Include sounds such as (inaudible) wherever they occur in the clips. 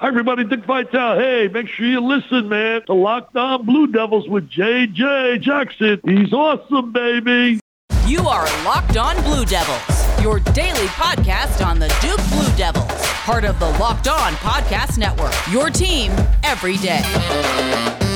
Hi, everybody. Dick Vitale. Hey, make sure you listen, man. To Locked On Blue Devils with JJ Jackson. He's awesome, baby. You are Locked On Blue Devils, your daily podcast on the Duke Blue Devils, part of the Locked On Podcast Network. Your team every day.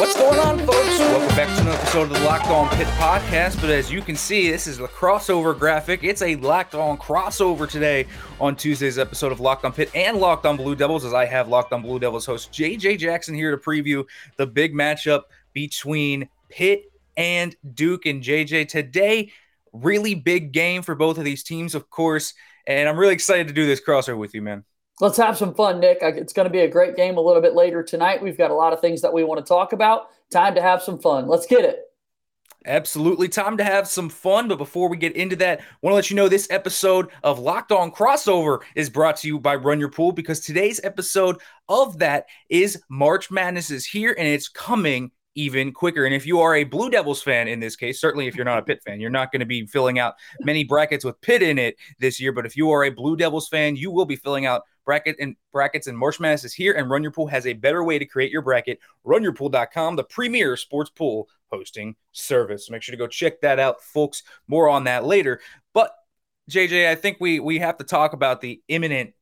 What's going on, folks? Welcome back to another episode of the Locked On Pitt podcast. But as you can see, this is the crossover graphic. It's a Locked On crossover today on Tuesday's episode of Locked On Pitt and Locked On Blue Devils, as I have Locked On Blue Devils host JJ Jackson here to preview the big matchup between Pitt and Duke. And JJ, today, really big game for both of these teams, of course. And I'm really excited to do this crossover with you, man. Let's have some fun, Nick. It's going to be a great game a little bit later tonight. We've got a lot of things that we want to talk about. Time to have some fun. Let's get it. Absolutely. Time to have some fun. But before we get into that, I want to let you know this episode of Locked On Crossover is brought to you by Run Your Pool because today's episode of that is March Madness is here and it's coming even quicker. And if you are a Blue Devils fan in this case, certainly if you're not a Pitt fan, you're not going to be filling out many brackets with Pitt in it this year. But if you are a Blue Devils fan, you will be filling out bracket and brackets and March Madness is here. And Run Your Pool has a better way to create your bracket. RunYourPool.com, the premier sports pool hosting service. So make sure to go check that out, folks. More on that later. But JJ, I think we we have to talk about the imminent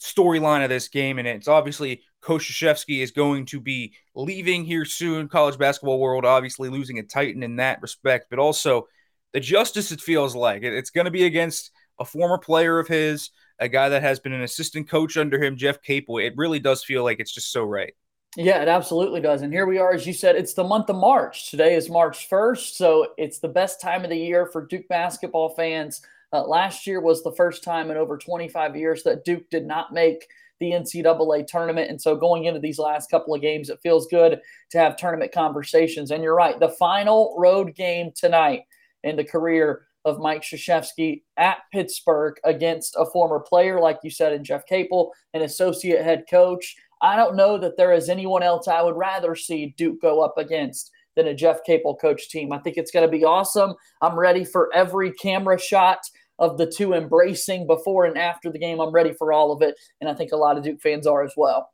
storyline of this game, and it's obviously Coach is going to be leaving here soon. College basketball world, obviously losing a titan in that respect, but also the justice it feels like it's going to be against a former player of his, a guy that has been an assistant coach under him, Jeff Capel. It really does feel like it's just so right. Yeah, it absolutely does. And here we are, as you said, it's the month of March. Today is March 1st, so it's the best time of the year for Duke basketball fans. Uh, last year was the first time in over 25 years that Duke did not make the NCAA tournament. And so going into these last couple of games, it feels good to have tournament conversations. And you're right, the final road game tonight in the career of Mike Krzyzewski at Pittsburgh against a former player, like you said, in Jeff Capel, an associate head coach. I don't know that there is anyone else I would rather see Duke go up against than a Jeff Capel coach team. I think it's going to be awesome. I'm ready for every camera shot of the two embracing before and after the game. I'm ready for all of it. And I think a lot of Duke fans are as well.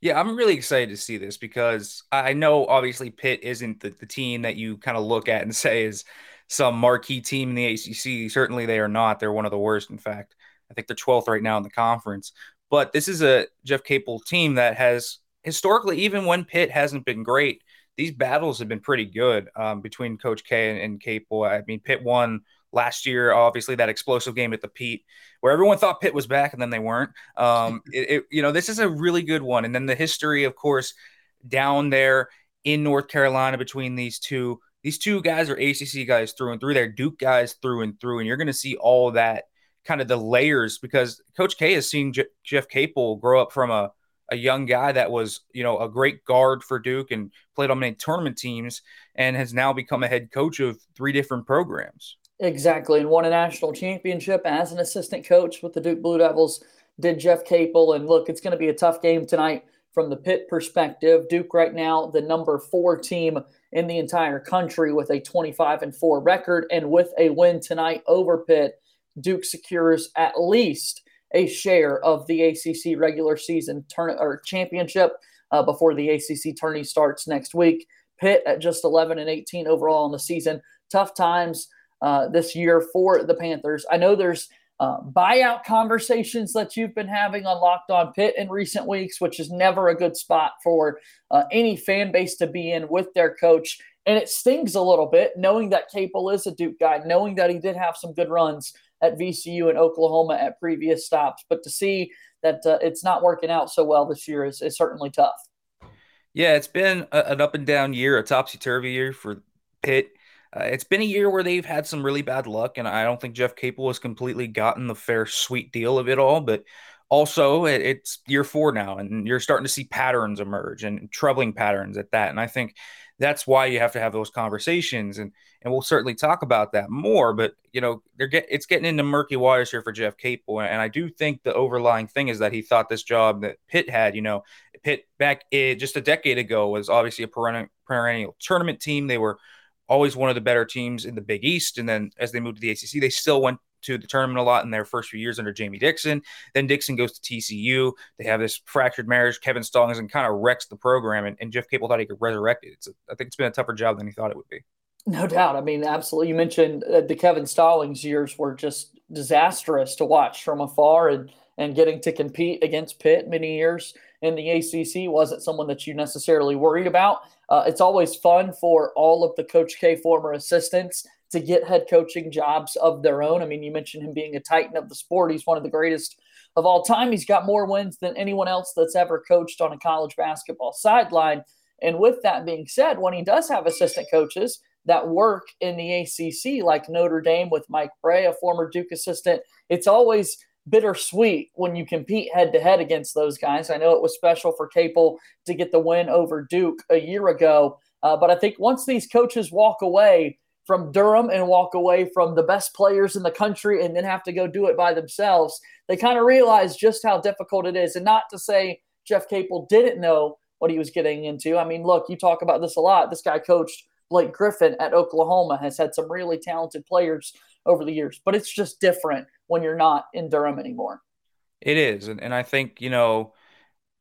Yeah, I'm really excited to see this because I know obviously Pitt isn't the, the team that you kind of look at and (laughs) say is some marquee team in the ACC. Certainly they are not. They're one of the worst, in fact. I think they're 12th right now in the conference. But this is a Jeff Capel team that has historically, even when Pitt hasn't been great, these battles have been pretty good um, between Coach K and, and Capel. I mean, Pitt won – last year. Obviously, that explosive game at the Pete, where everyone thought Pitt was back and then they weren't. Um, (laughs) it, it, you know, this is a really good one. And then the history, of course, down there in North Carolina between these two. These two guys are ACC guys through and through. They're Duke guys through and through, and you're going to see all that kind of the layers because Coach K has seen J- Jeff Capel grow up from a a young guy that was, you know, a great guard for Duke and played on many tournament teams and has now become a head coach of three different programs. Exactly, and won a national championship as an assistant coach with the Duke Blue Devils. Did Jeff Capel, and look, it's going to be a tough game tonight from the Pitt perspective. Duke right now, the number four team in the entire country with a 25 and four record, and with a win tonight over Pitt, Duke secures at least a share of the ACC regular season turn or championship uh, before the ACC tourney starts next week. Pitt at just 11 and 18 overall in the season. Tough times uh, this year for the Panthers. I know there's uh, buyout conversations that you've been having on Locked On Pitt in recent weeks, which is never a good spot for uh, any fan base to be in with their coach. And it stings a little bit knowing that Capel is a Duke guy, knowing that he did have some good runs at VCU and Oklahoma at previous stops. But to see that uh, it's not working out so well this year is, is certainly tough. Yeah, it's been a, an up and down year, a topsy turvy year for Pitt. Uh, it's been a year where they've had some really bad luck, and I don't think Jeff Capel has completely gotten the fair, sweet deal of it all. But also, it, it's year four now, and you're starting to see patterns emerge and troubling patterns at that. And I think that's why you have to have those conversations, and and we'll certainly talk about that more. But you know, they're get it's getting into murky waters here for Jeff Capel, and I do think the overlying thing is that he thought this job that Pitt had, you know, Pitt back eh, just a decade ago was obviously a perennial, perennial tournament team. They were always one of the better teams in the Big East. And then as they moved to the ACC, they still went to the tournament a lot in their first few years under Jamie Dixon. Then Dixon goes to TCU. They have this fractured marriage. Kevin Stallings and kind of wrecks the program. And, and Jeff Capel thought he could resurrect it. It's a, I think it's been a tougher job than he thought it would be. No doubt. I mean, absolutely. You mentioned uh, the Kevin Stallings years were just disastrous to watch from afar, and and getting to compete against Pitt many years in the ACC wasn't someone that you necessarily worried about. Uh, it's always fun for all of the Coach K former assistants to get head coaching jobs of their own. I mean, you mentioned him being a titan of the sport. He's one of the greatest of all time. He's got more wins than anyone else that's ever coached on a college basketball sideline. And with that being said, when he does have assistant coaches that work in the ACC, like Notre Dame with Mike Brey, a former Duke assistant, it's always bittersweet when you compete head to head against those guys. I know it was special for Capel to get the win over Duke a year ago, uh, but I think once these coaches walk away from Durham and walk away from the best players in the country and then have to go do it by themselves, they kind of realize just how difficult it is. And not to say Jeff Capel didn't know what he was getting into. I mean, look, you talk about this a lot. This guy coached Blake Griffin at Oklahoma, has had some really talented players over the years, but it's just different when you're not in Durham anymore. It is. And, and I think, you know,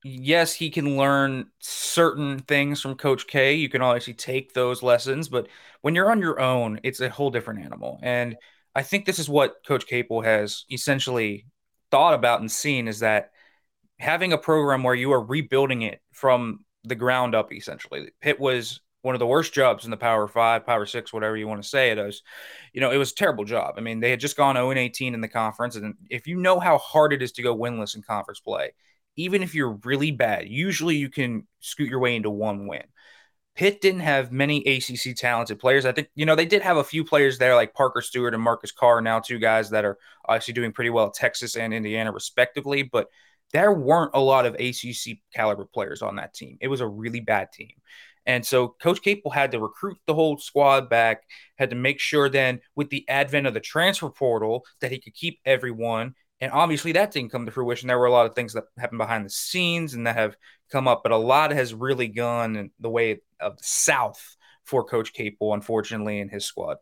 yes, he can learn certain things from Coach K. You can obviously take those lessons, but when you're on your own, it's a whole different animal. And I think this is what Coach Capel has essentially thought about and seen is that having a program where you are rebuilding it from the ground up, essentially. Pitt was one of the worst jobs in the Power Five, Power Six, whatever you want to say it is. You know, it was a terrible job. I mean, they had just gone 0 18 in the conference, and if you know how hard it is to go winless in conference play, even if you're really bad, usually you can scoot your way into one win. Pitt didn't have many ACC talented players. I think, you know, they did have a few players there like Parker Stewart and Marcus Carr, now two guys that are obviously doing pretty well at Texas and Indiana, respectively. But there weren't a lot of ACC caliber players on that team. It was a really bad team. And so Coach Capel had to recruit the whole squad back, had to make sure then with the advent of the transfer portal that he could keep everyone. And obviously that didn't come to fruition. There were a lot of things that happened behind the scenes and that have come up, but a lot has really gone the way of the South for Coach Capel, unfortunately, in his squad.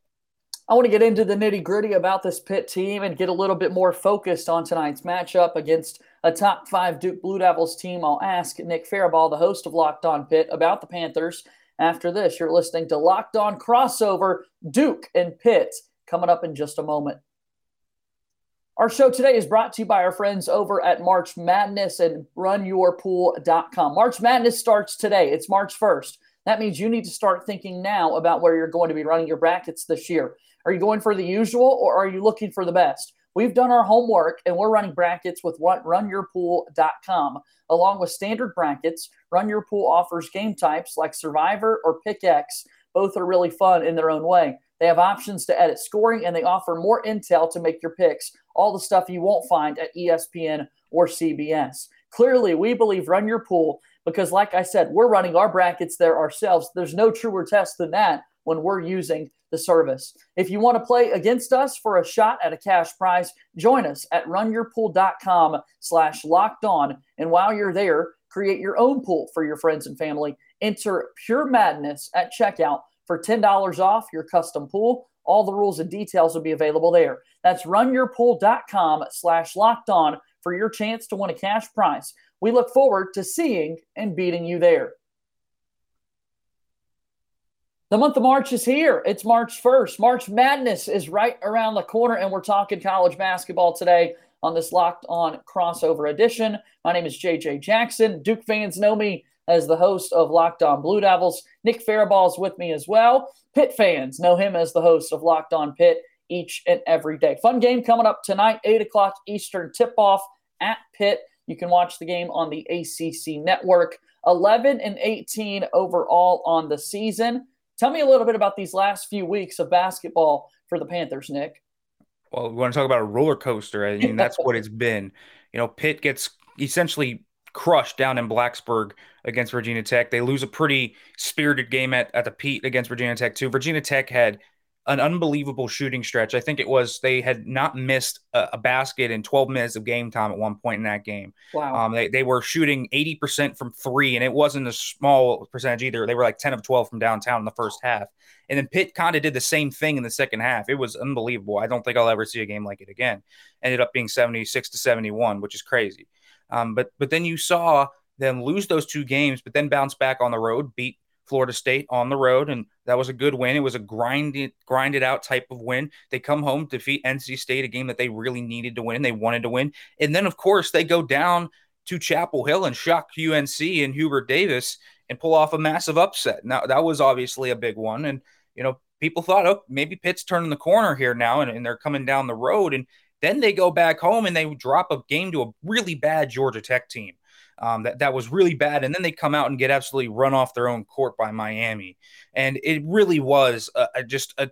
I want to get into the nitty gritty about this Pitt team and get a little bit more focused on tonight's matchup against a top five Duke Blue Devils team. I'll ask Nick Farabaugh, the host of Locked On Pitt, about the Panthers after this. You're listening to Locked On Crossover Duke and Pitt coming up in just a moment. Our show today is brought to you by our friends over at March Madness and runyourpool.com. March Madness starts today. It's March 1st. That means you need to start thinking now about where you're going to be running your brackets this year. Are you going for the usual or are you looking for the best? We've done our homework and we're running brackets with what runyourpool.com. Along with standard brackets, Run Your Pool offers game types like Survivor or Pick X. Both are really fun in their own way. They have options to edit scoring and they offer more intel to make your picks, all the stuff you won't find at ESPN or CBS. Clearly, we believe Run Your Pool because, like I said, we're running our brackets there ourselves. There's no truer test than that when we're using the service. If you want to play against us for a shot at a cash prize, join us at runyourpool.com slash locked on. And while you're there, create your own pool for your friends and family. Enter Pure Madness at checkout for $10 off your custom pool. All the rules and details will be available there. That's runyourpool.com slash locked on for your chance to win a cash prize. We look forward to seeing and beating you there. The month of March is here. It's March 1st. March Madness is right around the corner, and we're talking college basketball today on this Locked On crossover edition. My name is JJ Jackson. Duke fans know me as the host of Locked On Blue Devils. Nick is with me as well. Pitt fans know him as the host of Locked On Pitt each and every day. Fun game coming up tonight, 8 o'clock Eastern tip off at Pitt. You can watch the game on the ACC network. 11 and 18 overall on the season. Tell me a little bit about these last few weeks of basketball for the Panthers, Nick. Well, we want to talk about a roller coaster. I mean, that's what it's (laughs) been. You know, Pitt gets essentially crushed down in Blacksburg against Virginia Tech. They lose a pretty spirited game at, at the Pete against Virginia Tech, too. Virginia Tech had an unbelievable shooting stretch. I think it was they had not missed a, a, basket in 12 minutes of game time at one point in that game. Wow. Um, they, they were shooting 80% from three, and it wasn't a small percentage either. They were like 10 of 12 from downtown in the first half. And then Pitt kind of did the same thing in the second half. It was unbelievable. I don't think I'll ever see a game like it again. Ended up being 76 to 71, which is crazy. Um, but but then you saw them lose those two games, but then bounce back on the road, beat Florida State on the road, and that was a good win. It was a grinded, grinded out type of win. They come home, defeat NC State, a game that they really needed to win. They wanted to win, and then of course they go down to Chapel Hill and shock UNC and Hubert Davis and pull off a massive upset. Now that was obviously a big one, and you know people thought, oh, maybe Pitt's turning the corner here now, and, and they're coming down the road, and then they go back home and they drop a game to a really bad Georgia Tech team um, that that was really bad. And then they come out and get absolutely run off their own court by Miami, and it really was a, a, just a,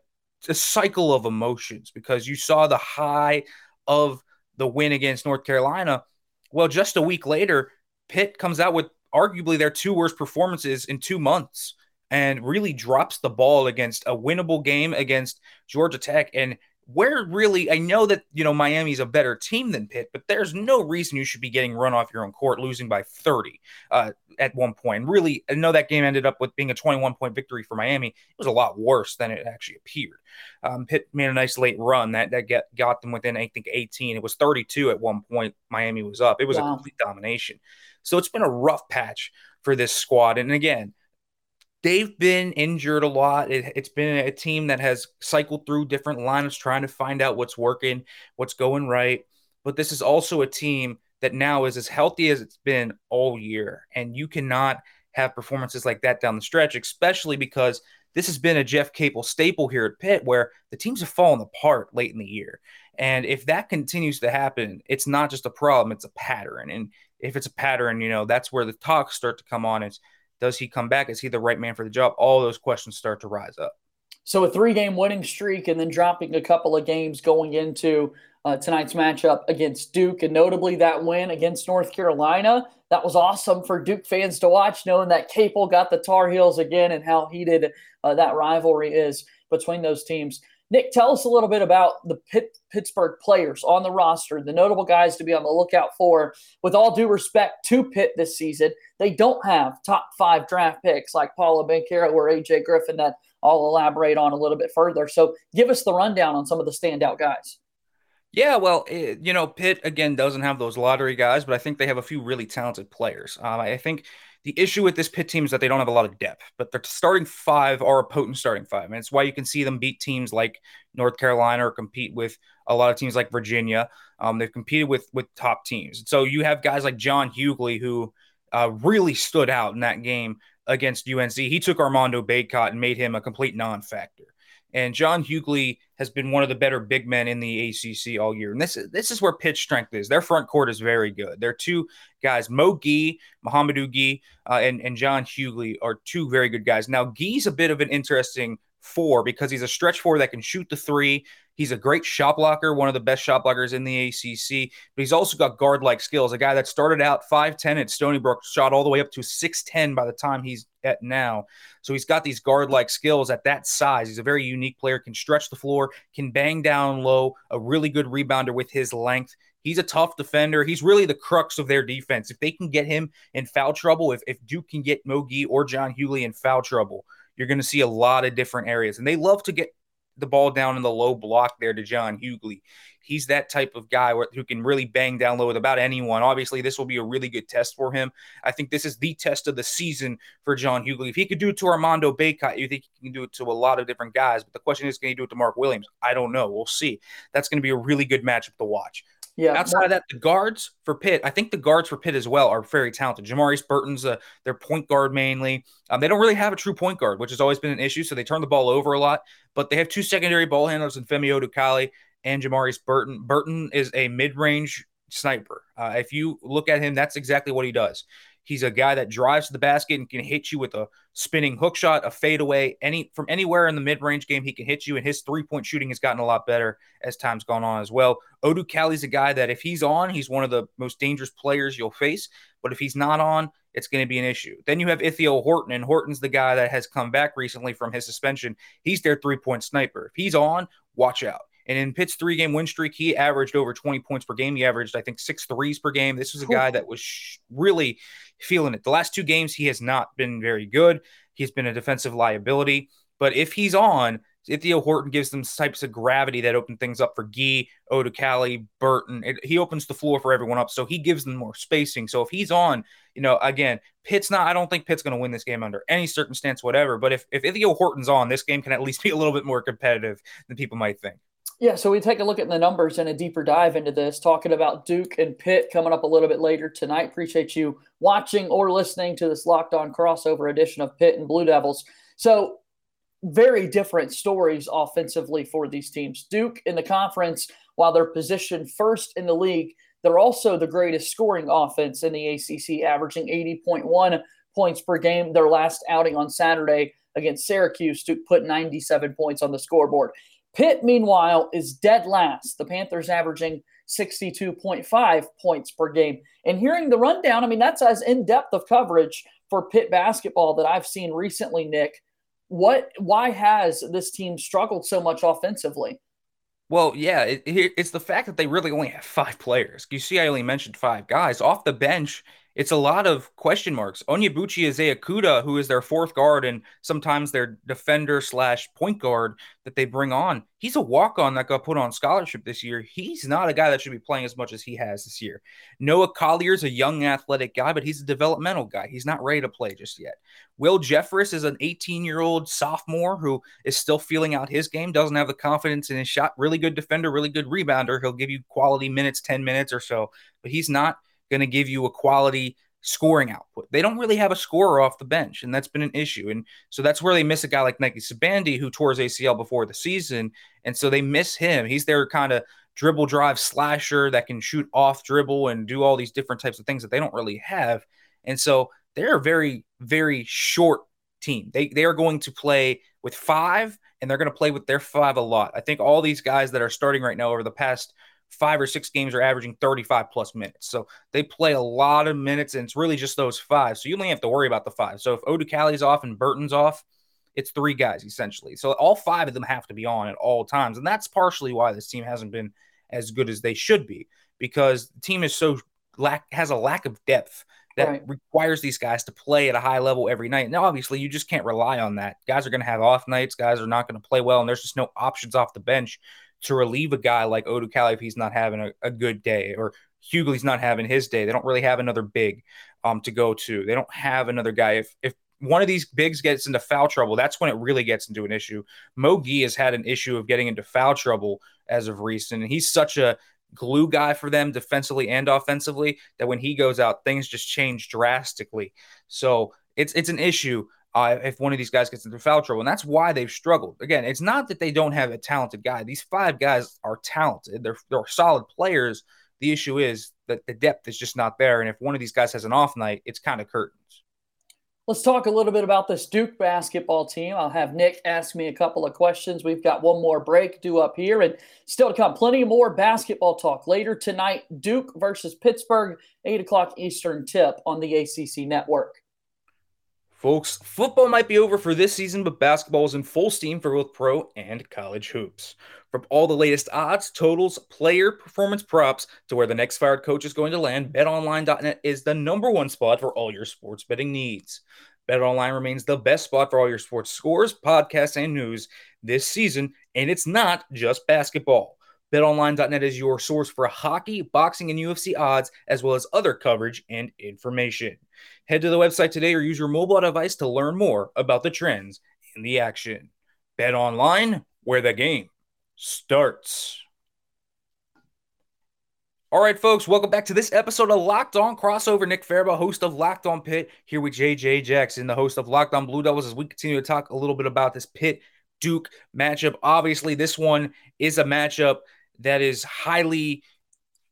a cycle of emotions because you saw the high of the win against North Carolina. Well, just a week later, Pitt comes out with arguably their two worst performances in two months and really drops the ball against a winnable game against Georgia Tech. And where really I know that you know Miami's a better team than Pitt, but there's no reason you should be getting run off your own court, losing by 30 uh, at one point. Really, I know that game ended up with being a 21 point victory for Miami. It was a lot worse than it actually appeared. Um, Pitt made a nice late run that that get, got them within I think 18. It was 32 at one point. Miami was up. It was wow. a complete domination. So it's been a rough patch for this squad. And again, they've been injured a lot. It, has been a team that has cycled through different lineups trying to find out what's working, what's going right. But this is also a team that now is as healthy as it's been all year. And you cannot have performances like that down the stretch, especially because this has been a Jeff Capel staple here at Pitt where the teams have fallen apart late in the year. And if that continues to happen, it's not just a problem, it's a pattern. And if it's a pattern, you know, that's where the talks start to come on. It's does he come back? Is he the right man for the job? All those questions start to rise up. So a three-game winning streak, and then dropping a couple of games going into uh, tonight's matchup against Duke, and notably that win against North Carolina. That was awesome for Duke fans to watch, knowing that Capel got the Tar Heels again, and how heated uh, that rivalry is between those teams. Nick, tell us a little bit about the Pitt, Pittsburgh players on the roster, the notable guys to be on the lookout for. With all due respect to Pitt this season, they don't have top five draft picks like Paolo Banchero or AJ Griffin that I'll elaborate on a little bit further. So give us the rundown on some of the standout guys. Yeah, well, it, you know, Pitt again doesn't have those lottery guys, but I think they have a few really talented players. Um, I think the issue with this Pitt team is that they don't have a lot of depth, but their starting five are a potent starting five. And it's why you can see them beat teams like North Carolina or compete with a lot of teams like Virginia. Um, they've competed with with top teams. So you have guys like John Hugley who uh, really stood out in that game against UNC. He took Armando Bacot and made him a complete non-factor. And John Hugley has been one of the better big men in the ACC all year. And this is this is where Pitt's strength is. Their front court is very good. Their two guys, Mo Gueye, Mouhamadou Gueye, uh, and and John Hugley, are two very good guys. Now Gueye's a bit of an interesting four because he's a stretch four that can shoot the three. He's a great shot blocker, one of the best shot blockers in the ACC, but he's also got guard like skills. A guy that started out 5'10 at Stony Brook, shot all the way up to 6'10 by the time he's at now. So he's got these guard like skills at that size. He's a very unique player, can stretch the floor, can bang down low, a really good rebounder with his length. He's a tough defender. He's really the crux of their defense. If they can get him in foul trouble, if, if Duke can get Mo Gueye or John Hugley in foul trouble, you're going to see a lot of different areas. And they love to get the ball down in the low block there to John Hugley. He's that type of guy who can really bang down low with about anyone. Obviously, this will be a really good test for him. I think this is the test of the season for John Hugley. If he could do it to Armando Bacot, you think he can do it to a lot of different guys. But the question is, can he do it to Mark Williams? I don't know. We'll see. That's going to be a really good matchup to watch. Yeah. Outside of that, the guards for Pitt, I think the guards for Pitt as well are very talented. Jamarius Burton's uh, their point guard mainly. Um, they don't really have a true point guard, which has always been an issue. So they turn the ball over a lot. But they have two secondary ball handlers in Femi Odukale and Jamarius Burton. Burton is a mid-range sniper. Uh, if you look at him, that's exactly what he does. He's a guy that drives to the basket and can hit you with a spinning hook shot, a fadeaway, any from anywhere in the mid-range game. He can hit you, and his three-point shooting has gotten a lot better as time's gone on as well. Odukale's a guy that if he's on, he's one of the most dangerous players you'll face. But if he's not on, it's going to be an issue. Then you have Ithiel Horton, and Horton's the guy that has come back recently from his suspension. He's their three-point sniper. If he's on, watch out. And in Pitt's three game win streak, he averaged over 20 points per game. He averaged, I think, six threes per game. This was a guy that was sh- really feeling it. The last two games, he has not been very good. He's been a defensive liability. But if he's on, Ithiel Horton gives them types of gravity that open things up for Gueye, Odukale, Burton. It, he opens the floor for everyone up, so he gives them more spacing. So if he's on, you know, again, Pitt's not. I don't think Pitt's going to win this game under any circumstance, whatever. But if if Ithiel Horton's on, this game can at least be a little bit more competitive than people might think. Yeah, so we take a look at the numbers and a deeper dive into this, talking about Duke and Pitt coming up a little bit later tonight. Appreciate you watching or listening to this locked on crossover edition of Pitt and Blue Devils. So, very different stories offensively for these teams. Duke in the conference, while they're positioned first in the league, they're also the greatest scoring offense in the ACC, averaging 80.1 points per game. Their last outing on Saturday against Syracuse, Duke put 97 points on the scoreboard. Pitt, meanwhile, is dead last. The Panthers averaging 62.5 points per game. And hearing the rundown, I mean, that's as in depth of coverage for Pitt basketball that I've seen recently, Nick. What, why has this team struggled so much offensively? Well, yeah, it, it's the fact that they really only have five players. You see, I only mentioned five guys off the bench it's a lot of question marks. Onyebuchi Ezeakudo, who is their fourth guard and sometimes their defender slash point guard that they bring on, he's a walk on that got put on scholarship this year. He's not a guy that should be playing as much as he has this year. Noah Collier's a young athletic guy, but he's a developmental guy. He's not ready to play just yet. Will Jeffress is an 18 year old sophomore who is still feeling out his game, doesn't have the confidence in his shot. Really good defender, really good rebounder. He'll give you quality minutes, 10 minutes or so, but he's not – going to give you a quality scoring output. They don't really have a scorer off the bench, and that's been an issue. And so that's where they miss a guy like Nike Sibande, who tore his ACL before the season. And so they miss him. He's their kind of dribble drive slasher that can shoot off dribble and do all these different types of things that they don't really have. And so they're a very, very short team. They they are going to play with five, and they're going to play with their five a lot. I think all these guys that are starting right now over the past five or six games are averaging 35 plus minutes. So they play a lot of minutes, and it's really just those five. So you only have to worry about the five. So if Odukale's off and Burton's off, it's three guys essentially. So all five of them have to be on at all times. And that's partially why this team hasn't been as good as they should be because the team is so lack has a lack of depth that right. requires these guys to play at a high level every night. Now, obviously, you just can't rely on that. Guys are going to have off nights. Guys are not going to play well, and there's just no options off the bench to relieve a guy like Odukale if he's not having a, a good day or Hugley's not having his day. They don't really have another big um, to go to. They don't have another guy. If if one of these bigs gets into foul trouble, that's when it really gets into an issue. Mo Gueye has had an issue of getting into foul trouble as of recent, and he's such a glue guy for them defensively and offensively that when he goes out, things just change drastically. So it's it's an issue uh, if one of these guys gets into foul trouble. And that's why they've struggled. Again, it's not that they don't have a talented guy. These five guys are talented, they're, they're solid players. The issue is that the depth is just not there. And if one of these guys has an off night, it's kind of curtains. Let's talk a little bit about this Duke basketball team. I'll have Nick ask me a couple of questions. We've got one more break due up here and still to come. Plenty more basketball talk later tonight. Duke versus Pittsburgh, 8 o'clock Eastern tip on the ACC network. Folks, football might be over for this season, but basketball is in full steam for both pro and college hoops. From all the latest odds, totals, player performance props to where the next fired coach is going to land, betonline.net is the number one spot for all your sports betting needs. BetOnline remains the best spot for all your sports scores, podcasts, and news this season, and it's not just basketball. BetOnline.net is your source for hockey, boxing, and UFC odds, as well as other coverage and information. Head to the website today or use your mobile device to learn more about the trends in the action. Bet online, where the game starts. All right, folks, welcome back to this episode of Locked On Crossover. Nick Farabaugh, host of Locked On Pitt, here with JJ Jackson, the host of Locked On Blue Devils, as we continue to talk a little bit about this Pitt Duke matchup. Obviously, this one is a matchup that is highly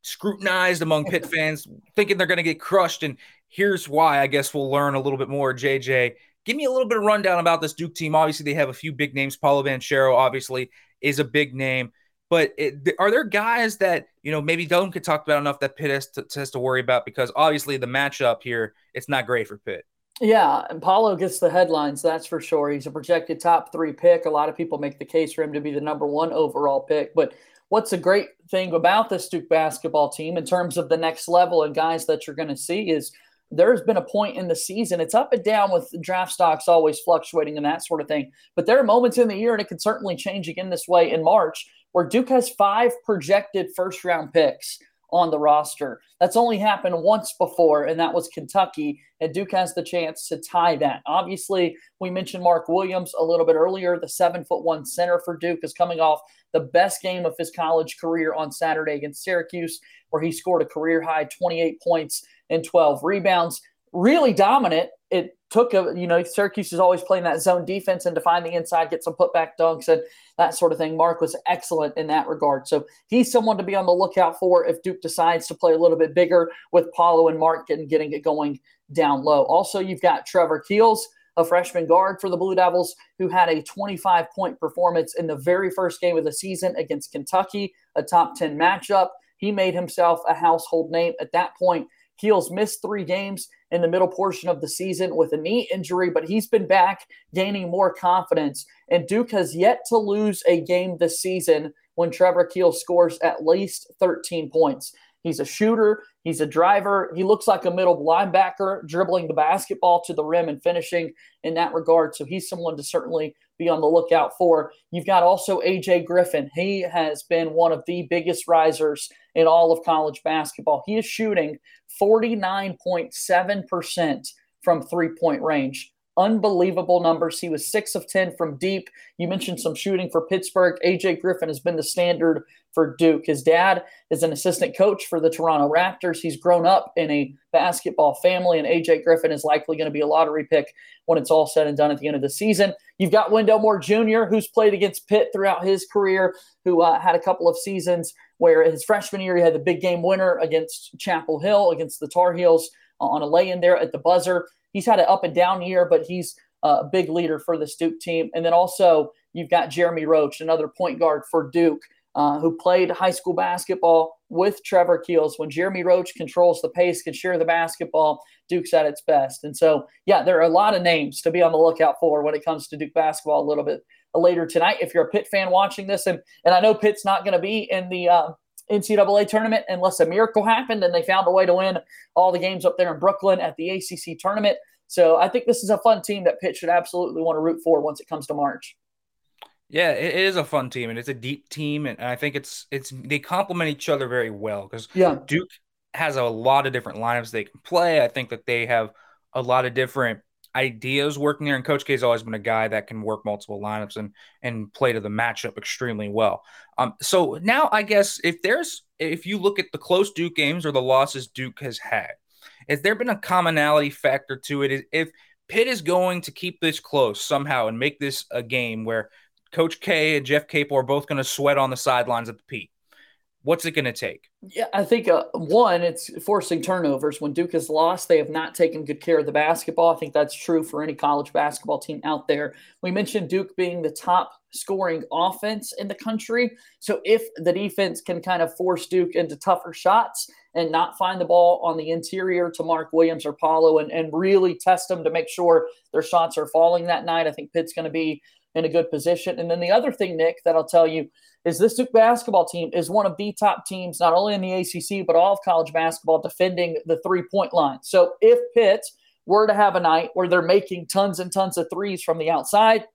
scrutinized among Pitt (laughs) fans, thinking they're going to get crushed. And here's why. I guess we'll learn a little bit more. JJ, give me a little bit of rundown about this Duke team. Obviously, they have a few big names. Paolo Banchero, obviously, is a big name. But it, are there guys that you know maybe don't get talked about enough that Pitt has to, has to worry about because obviously the matchup here it's not great for Pitt. Yeah, and Paolo gets the headlines, that's for sure. He's a projected top three pick. A lot of people make the case for him to be the number one overall pick. But what's a great thing about this Duke basketball team in terms of the next level and guys that you're going to see is there's been a point in the season. It's up and down with draft stocks always fluctuating and that sort of thing. But there are moments in the year, and it can certainly change again this way in March, where Duke has five projected first round picks on the roster. That's only happened once before, and that was Kentucky. And Duke has the chance to tie that. Obviously, we mentioned Mark Williams a little bit earlier. The seven foot one center for Duke is coming off the best game of his college career on Saturday against Syracuse, where he scored a career high 28 points and 12 rebounds. Really dominant. It took a, you know, Syracuse is always playing that zone defense and to find the inside, get some putback dunks and that sort of thing. Mark was excellent in that regard. So he's someone to be on the lookout for if Duke decides to play a little bit bigger with Paolo and Mark and getting it going down low. Also, you've got Trevor Keels, a freshman guard for the Blue Devils, who had a 25 point performance in the very first game of the season against Kentucky, a top 10 matchup. He made himself a household name at that point. Keels missed three games in the middle portion of the season with a knee injury, but he's been back gaining more confidence. And Duke has yet to lose a game this season when Trevor Keel scores at least 13 points. He's a shooter, he's a driver. He looks like a middle linebacker, dribbling the basketball to the rim and finishing in that regard. So he's someone to certainly be on the lookout for. You've got also AJ Griffin. He has been one of the biggest risers in all of college basketball. He is shooting 49.7% from three point range. Unbelievable numbers. He was six of 10 from deep. You mentioned some shooting for Pittsburgh. AJ Griffin has been the standard for Duke. His dad is an assistant coach for the Toronto Raptors. He's grown up in a basketball family, and AJ Griffin is likely going to be a lottery pick when it's all said and done at the end of the season. You've got Wendell Moore Jr., who's played against Pitt throughout his career, who uh, had a couple of seasons where his freshman year he had the big game winner against Chapel Hill, against the Tar Heels uh, on a lay in there at the buzzer. He's had an up and down year, but he's uh, a big leader for the Duke team. And then also, you've got Jeremy Roach, another point guard for Duke uh, who played high school basketball with Trevor Keels. When Jeremy Roach controls the pace, can share the basketball, Duke's at its best. And so, yeah, there are a lot of names to be on the lookout for when it comes to Duke basketball a little bit later tonight. If you're a Pitt fan watching this, and, and I know Pitt's not going to be in the uh, NCAA tournament unless a miracle happened and they found a way to win all the games up there in Brooklyn at the ACC tournament. So I think this is a fun team that Pitt should absolutely want to root for once it comes to March. Yeah, it is a fun team and it's a deep team, and I think it's it's they complement each other very well because yeah. Duke has a lot of different lineups they can play. I think that they have a lot of different ideas working there, and Coach K has always been a guy that can work multiple lineups and and play to the matchup extremely well. Um, so now I guess if there's if you look at the close Duke games or the losses Duke has had, has there been a commonality factor to it? If Pitt is going to keep this close somehow and make this a game where Coach K and Jeff Capel are both going to sweat on the sidelines at the Pete. What's it going to take? Yeah, I think uh, one, it's forcing turnovers. When Duke has lost, they have not taken good care of the basketball. I think that's true for any college basketball team out there. We mentioned Duke being the top scoring offense in the country. So if the defense can kind of force Duke into tougher shots and not find the ball on the interior to Mark Williams or Paolo and, and really test them to make sure their shots are falling that night, I think Pitt's going to be in a good position. And then the other thing, Nick, that I'll tell you is this Duke basketball team is one of the top teams, not only in the ACC, but all of college basketball defending the three point line. So if Pitt were to have a night where they're making tons and tons of threes from the outside,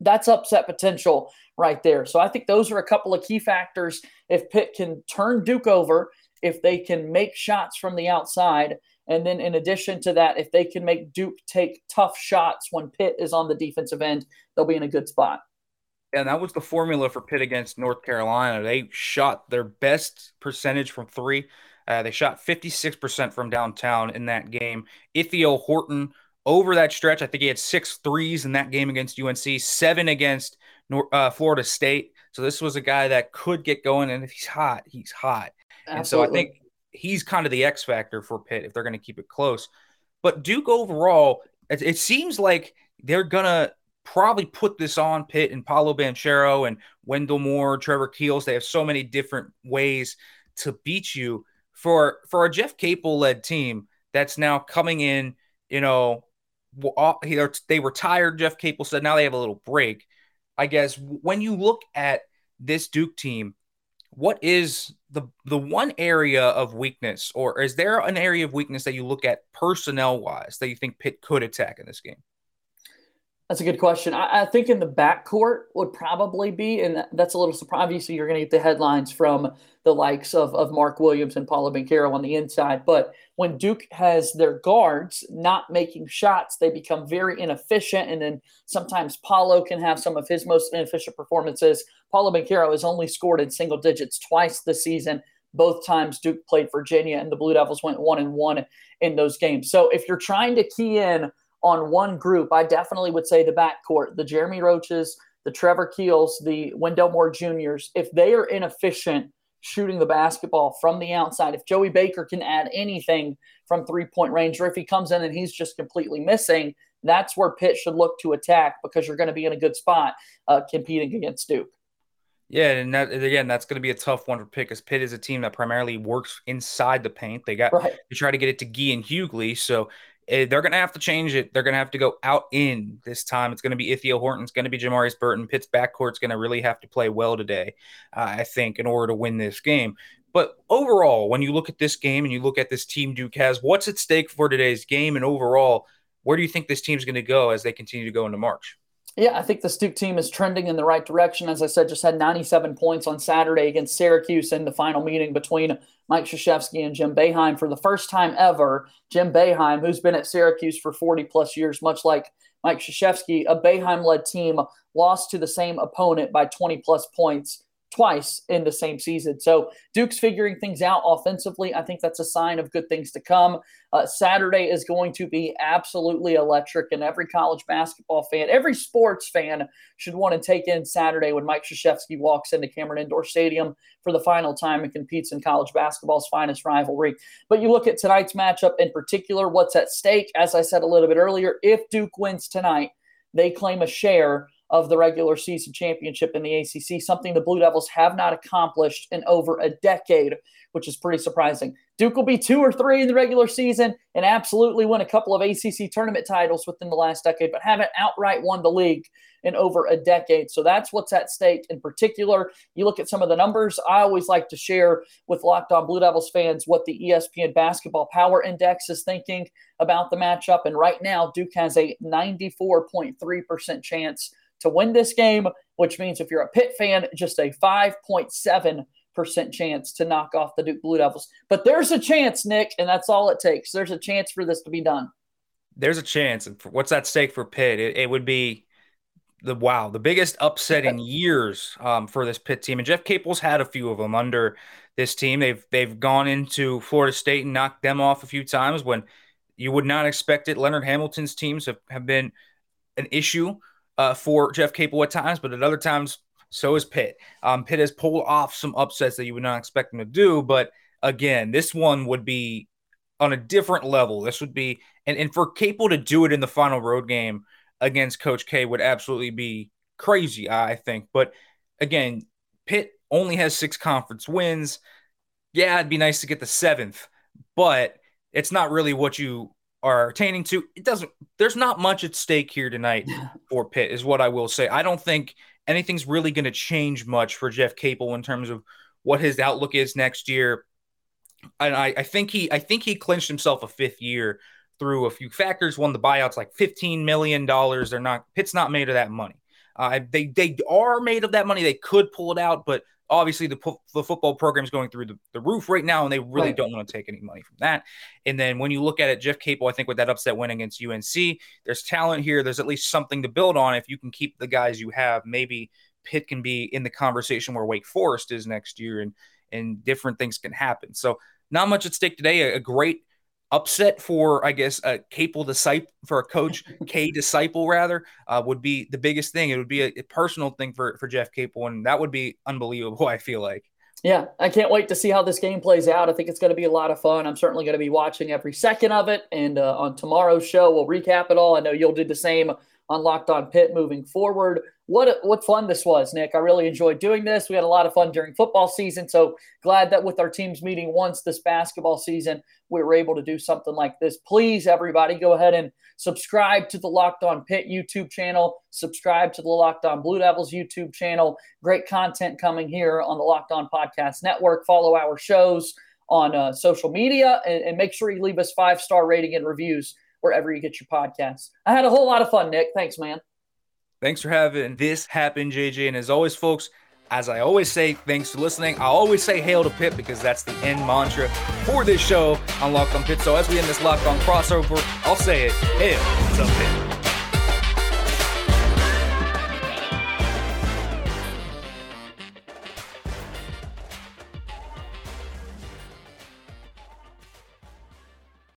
that's upset potential right there. So I think those are a couple of key factors. If Pitt can turn Duke over, if they can make shots from the outside, and then in addition to that, if they can make Duke take tough shots when Pitt is on the defensive end, they'll be in a good spot. And that was the formula for Pitt against North Carolina. They shot their best percentage from three. Uh, they shot 56% from downtown in that game. Ithiel Horton over that stretch, I think he had six threes in that game against UNC, seven against uh, Florida State. So this was a guy that could get going, and if he's hot, he's hot. Absolutely. And so I think he's kind of the X factor for Pitt if they're going to keep it close. But Duke overall, it, it seems like they're gonna probably put this on Pitt and Paolo Banchero and Wendell Moore, Trevor Keels. They have so many different ways to beat you. For for a Jeff Capel led team that's now coming in, you know, they retired. Jeff Capel said now they have a little break. I guess when you look at this Duke team, what is the the one area of weakness, or is there an area of weakness that you look at personnel wise that you think Pitt could attack in this game? That's a good question. I, I, think in the backcourt would probably be, and that's a little surprising. Obviously, you're going to get the headlines from the likes of, of Mark Williams and Paolo Banchero on the inside. But when Duke has their guards not making shots, they become very inefficient. And then sometimes Paolo can have some of his most inefficient performances. Paolo Banchero has only scored in single digits twice this season. Both times Duke played Virginia, and the Blue Devils went one and one in those games. So if you're trying to key in on one group, I definitely would say the backcourt, the Jeremy Roaches, the Trevor Keels, the Wendell Moore Juniors. If they are inefficient shooting the basketball from the outside, if Joey Baker can add anything from three point range, or if he comes in and he's just completely missing, that's where Pitt should look to attack because you're going to be in a good spot uh, competing against Duke. Yeah, and that, again, that's going to be a tough one for Pitt because Pitt is a team that primarily works inside the paint. They got right. they try to get it to Gueye and Hugley, so they're going to have to change it. They're going to have to go out in this time. It's going to be Ithiel Horton. It's going to be Jamarius Burton. Pitt's backcourt's going to really have to play well today, uh, I think, in order to win this game. But overall, when you look at this game and you look at this team Duke has, what's at stake for today's game? And overall, where do you think this team's going to go as they continue to go into March? Yeah, I think the Duke team is trending in the right direction. As I said, just had 97 points on Saturday against Syracuse in the final meeting between Mike Krzyzewski and Jim Boeheim for the first time ever. Jim Boeheim, who's been at Syracuse for 40 plus years, much like Mike Krzyzewski, a Boeheim led team lost to the same opponent by 20 plus points twice in the same season. So Duke's figuring things out offensively. I think that's a sign of good things to come. Uh, Saturday is going to be absolutely electric, and every college basketball fan, every sports fan should want to take in Saturday when Mike Krzyzewski walks into Cameron Indoor Stadium for the final time and competes in college basketball's finest rivalry. But you look at tonight's matchup in particular, what's at stake? As I said a little bit earlier, if Duke wins tonight, they claim a share of the regular season championship in the ACC, something the Blue Devils have not accomplished in over a decade, which is pretty surprising. Duke will be two or three in the regular season and absolutely win a couple of ACC tournament titles within the last decade, but haven't outright won the league in over a decade. So that's what's at stake in particular. You look at some of the numbers. I always like to share with Locked On Blue Devils fans what the ESPN Basketball Power Index is thinking about the matchup. And right now, Duke has a 94.3% chance to win this game, which means if you're a Pitt fan, just a 5.7 percent chance to knock off the Duke Blue Devils. But there's a chance, Nick, and that's all it takes. There's a chance for this to be done. There's a chance. And what's that stake for Pitt? It, it, would be the wow, the biggest upset in (laughs) years um, for this Pitt team. And Jeff Capel's had a few of them under this team. They've they've gone into Florida State and knocked them off a few times when you would not expect it. Leonard Hamilton's teams have, have been an issue uh, for Jeff Capel at times, but at other times, so is Pitt. Um, Pitt has pulled off some upsets that you would not expect them to do, but again, this one would be on a different level. This would be, and, and for Capel to do it in the final road game against Coach K would absolutely be crazy, I think. But again, Pitt only has six conference wins. Yeah, it'd be nice to get the seventh, but it's not really what you are attaining to. It doesn't. There's not much at stake here tonight for Pitt, is what I will say. I don't think anything's really going to change much for Jeff Capel in terms of what his outlook is next year. And I, I think he, I think he clinched himself a fifth year through a few factors. One, the buyouts like fifteen million dollars. They're not. Pitt's not made of that money. Uh, they they are made of that money. They could pull it out, but obviously the, the football program is going through the, the roof right now and they really right. don't want to take any money from that. And then when you look at it jeff capel i think with that upset win against unc there's talent here. There's at least something to build on if you can keep the guys you have. Maybe pitt can be in the conversation where wake forest is next year and and different things can happen. So not much at stake today. A, a great upset for I guess a Capel disciple for a coach (laughs) K disciple rather uh, would be the biggest thing. It would be a, a, personal thing for for Jeff Capel, and that would be unbelievable. (laughs) I feel like Yeah, I can't wait to see how this game plays out. I think it's going to be a lot of fun. I'm certainly going to be watching every second of it. And uh, on tomorrow's show, we'll recap it all. I know you'll do the same on Locked On Pitt moving forward. What what fun this was, Nick. I really enjoyed doing this. We had a lot of fun during football season. So glad that with our teams meeting once this basketball season, we were able to do something like this. Please, everybody, go ahead and subscribe to the Locked On Pitt YouTube channel. Subscribe to the Locked On Blue Devils YouTube channel. Great content coming here on the Locked On Podcast Network. Follow our shows on uh, social media and, and make sure you leave us five star rating and reviews wherever you get your podcasts. I had a whole lot of fun, Nick. Thanks, man. Thanks for having this happen, JJ. And as always, folks, as I always say, thanks for listening. I always say hail to Pitt because that's the end mantra for this show on Locked on Pitt. So as we end this Locked on crossover, I'll say it, hail to Pitt.